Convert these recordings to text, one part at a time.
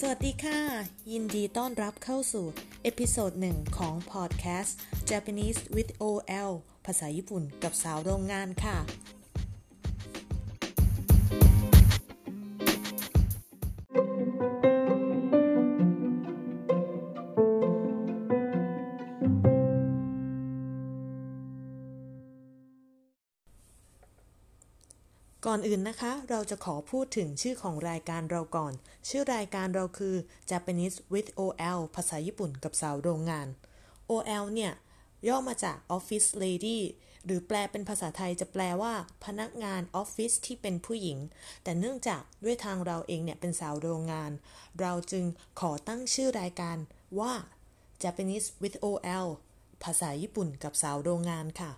สวัสดีค่ะ ยินดีต้อนรับเข้าสู่ episode หนึ่งของพอดแคสต์ Japanese with OL ภาษาญี่ปุ่นกับสาวโรงงานค่ะ ก่อนอื่นนะคะ เราจะขอพูดถึงชื่อของรายการเราก่อน ชื่อรายการเราคือ Japanese with OL ภาษาญี่ปุ่นกับสาวโรงงาน OL เนี่ย ย่อมาจาก Office Lady หรือแปลเป็นภาษาไทยจะแปลว่า พนักงานออฟฟิศที่เป็นผู้หญิง แต่เนื่องจากด้วยทางเราเองเนี่ยเป็นสาวโรงงาน เราจึงขอตั้งชื่อรายการว่า Japanese with OL ภาษาญี่ปุ่นกับสาวโรงงานค่ะ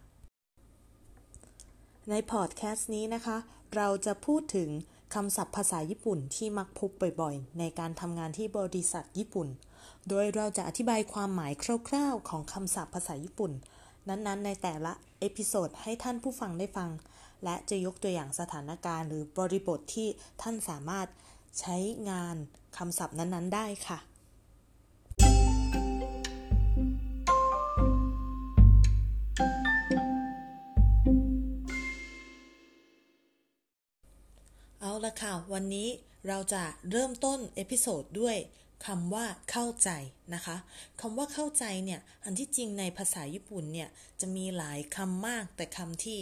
ในพอดแคสต์นี้นะคะ เราจะพูดถึงคำศัพท์ภาษาญี่ปุ่นที่มักพบบ่อยๆ ในการทำงานที่บริษัทญี่ปุ่น โดยเราจะอธิบายความหมายคร่าวๆ ของคำศัพท์ภาษาญี่ปุ่น นั้นๆ ในแต่ละ episode ให้ท่านผู้ฟังได้ฟัง และจะยกตัวอย่างสถานการณ์ หรือบริบทที่ท่านสามารถใช้งานคำศัพท์นั้นๆ ได้ค่ะ ละค่ะ วันนี้เราจะเริ่มต้น episode ด้วยคำว่าเข้าใจนะคะคำว่าเข้าใจเนี่ยอันที่จริงในภาษาญี่ปุ่นเนี่ยจะมีหลายคำมากแต่คำที่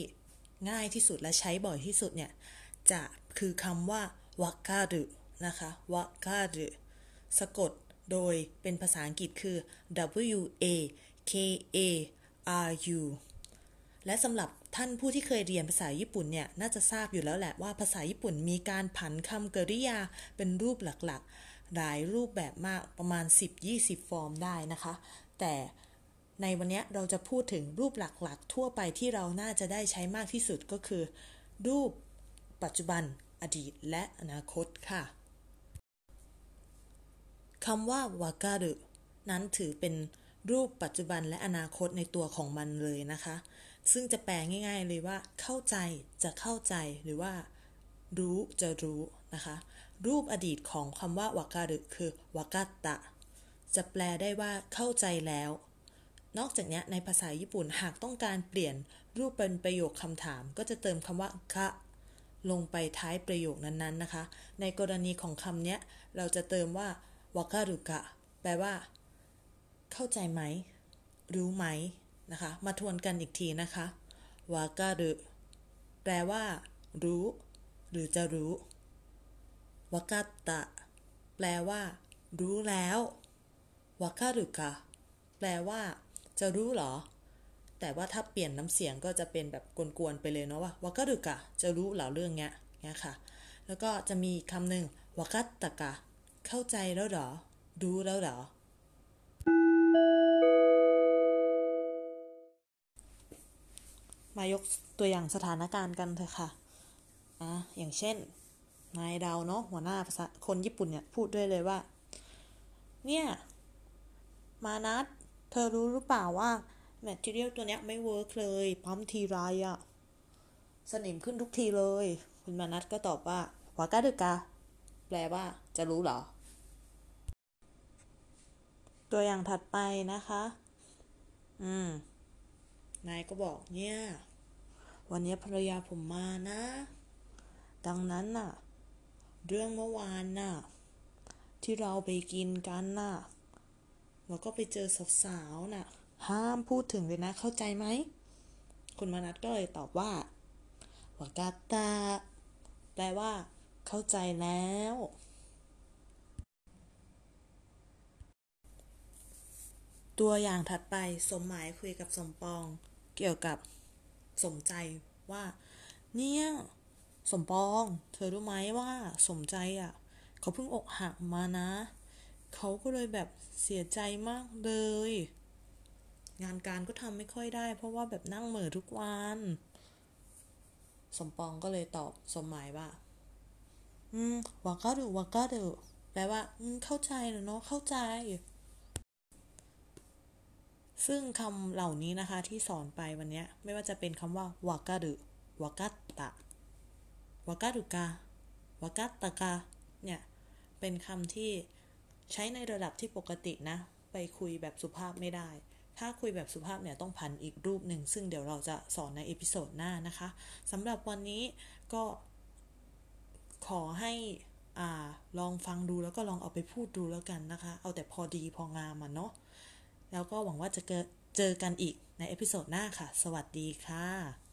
ง่ายที่สุดและใช้บ่อยที่สุดเนี่ยจะคือคำว่าわかる นะคะ わかる สะกดโดยเป็นภาษาอังกฤษคือ W A K A R U และสำหรับ ท่านผู้ที่เคยเรียนภาษาญี่ปุ่นเนี่ยน่าจะทราบอยู่แล้วแหละว่าภาษาญี่ปุ่นมีการผันคำกริยาเป็นรูปหลักๆ หลายรูปแบบมากประมาณ 10-20 ฟอร์มได้นะคะ แต่ในวันนี้เราจะพูดถึงรูปหลักๆ ทั่วไปที่เราน่าจะได้ใช้มากที่สุดก็คือ รูปปัจจุบัน อดีต และอนาคตค่ะคำว่าวาการุนั้นถือเป็นรูปปัจจุบันและอนาคตในตัวของมันเลยนะคะ ซึ่งจะแปลง่าย ๆ เลยว่า เข้าใจจะเข้าใจหรือว่า รู้จะรู้นะคะ รูปอดีตของคำว่าวาการุคือวากาตะ จะแปลได้ว่าเข้าใจแล้ว นอกจากนี้ในภาษาญี่ปุ่นหากต้องการเปลี่ยนรูปเป็นประโยคคำถาม ก็จะเติมคำว่าคะลงไปท้ายประโยคนั้นๆนะคะ ในกรณีของคำนี้เราจะเติมว่าวาการุกะแปลว่า เข้าใจไหม รู้ไหม นะคะ มาทวนกันอีกทีนะคะวาการุแปลว่า รู้ หรือจะรู้วากาตะแปลว่า รู้แล้ววาการุกะแปลว่า จะรู้หรอ แต่ว่าถ้าเปลี่ยนน้ำเสียงก็จะเป็นแบบกวนๆไปเลยเนาะว่าวาการุกะจะรู้เหรอเรื่องเนี้ยเนี้ยค่ะ แล้วก็จะมีคำหนึ่งวากัตตะกะ เข้าใจแล้วหรอ รู้แล้วหรอ มายกตัวอย่างสถานการณ์กันเถอะค่ะอะอย่างเช่น นายดาวเนาะหัวหน้าภาษาคนญี่ปุ่นเนี่ยพูดด้วยเลยว่า เนี่ย มานัดเธอรู้หรือเปล่าว่า material ตัวเนี้ยไม่ work เลยปั๊มทีไรอะสนิมขึ้นทุกทีเลย คุณมานัดก็ตอบว่าわかるか แปลว่า จะรู้เหรอ ตัวอย่างถัดไปนะคะ อืม นายก็บอกเนี่ย วันนี้ภรรยาผมมานะ ดังนั้นน่ะ เรื่องเมื่อวานน่ะ ที่เราไปกินกันน่ะแล้วก็ไปเจอสาวๆน่ะ ห้ามพูดถึงเลยนะ เข้าใจไหม คุณมานัทก็เลยตอบว่าวากาตาแปลว่า เข้าใจแล้ว ตัวอย่างถัดไปสมหมายคุยกับสมปอง เกี่ยวกับสมใจว่า เนี่ยสมปอง เธอรู้ไหมว่าสมใจอะ เขาเพิ่งอกหักมานะ เขาก็เลยแบบเสียใจมากเลย งานการก็ทำไม่ค่อยได้ เพราะว่าแบบนั่งเหม่อทุกวัน สมปองก็เลยตอบสมหมายว่า อืมวากาดูวากาดูแปลว่า อืมเข้าใจแล้วเนาะเข้าใจ ซึ่งคำเหล่านี้นะคะที่สอนไปวันนี้ไม่ว่าจะเป็นคำว่าวาการุわかった わかるか わかったか เนี่ย เป็นคำที่ใช้ในระดับที่ปกตินะ ไปคุยแบบสุภาพไม่ได้ ถ้าคุยแบบสุภาพเนี่ยต้องพันอีกรูปหนึ่ง ซึ่งเดี๋ยวเราจะสอนใน episode หน้านะคะสำหรับวันนี้ก็ขอให้อลองฟังดูแล้วก็ลองเอาไปพูดดูแล้วกันนะคะ เอาแต่พอดีพองามอะเนาะ แล้วก็หวังว่าจะเจอกันอีกในเอพิโซดหน้าค่ะ สวัสดีค่ะ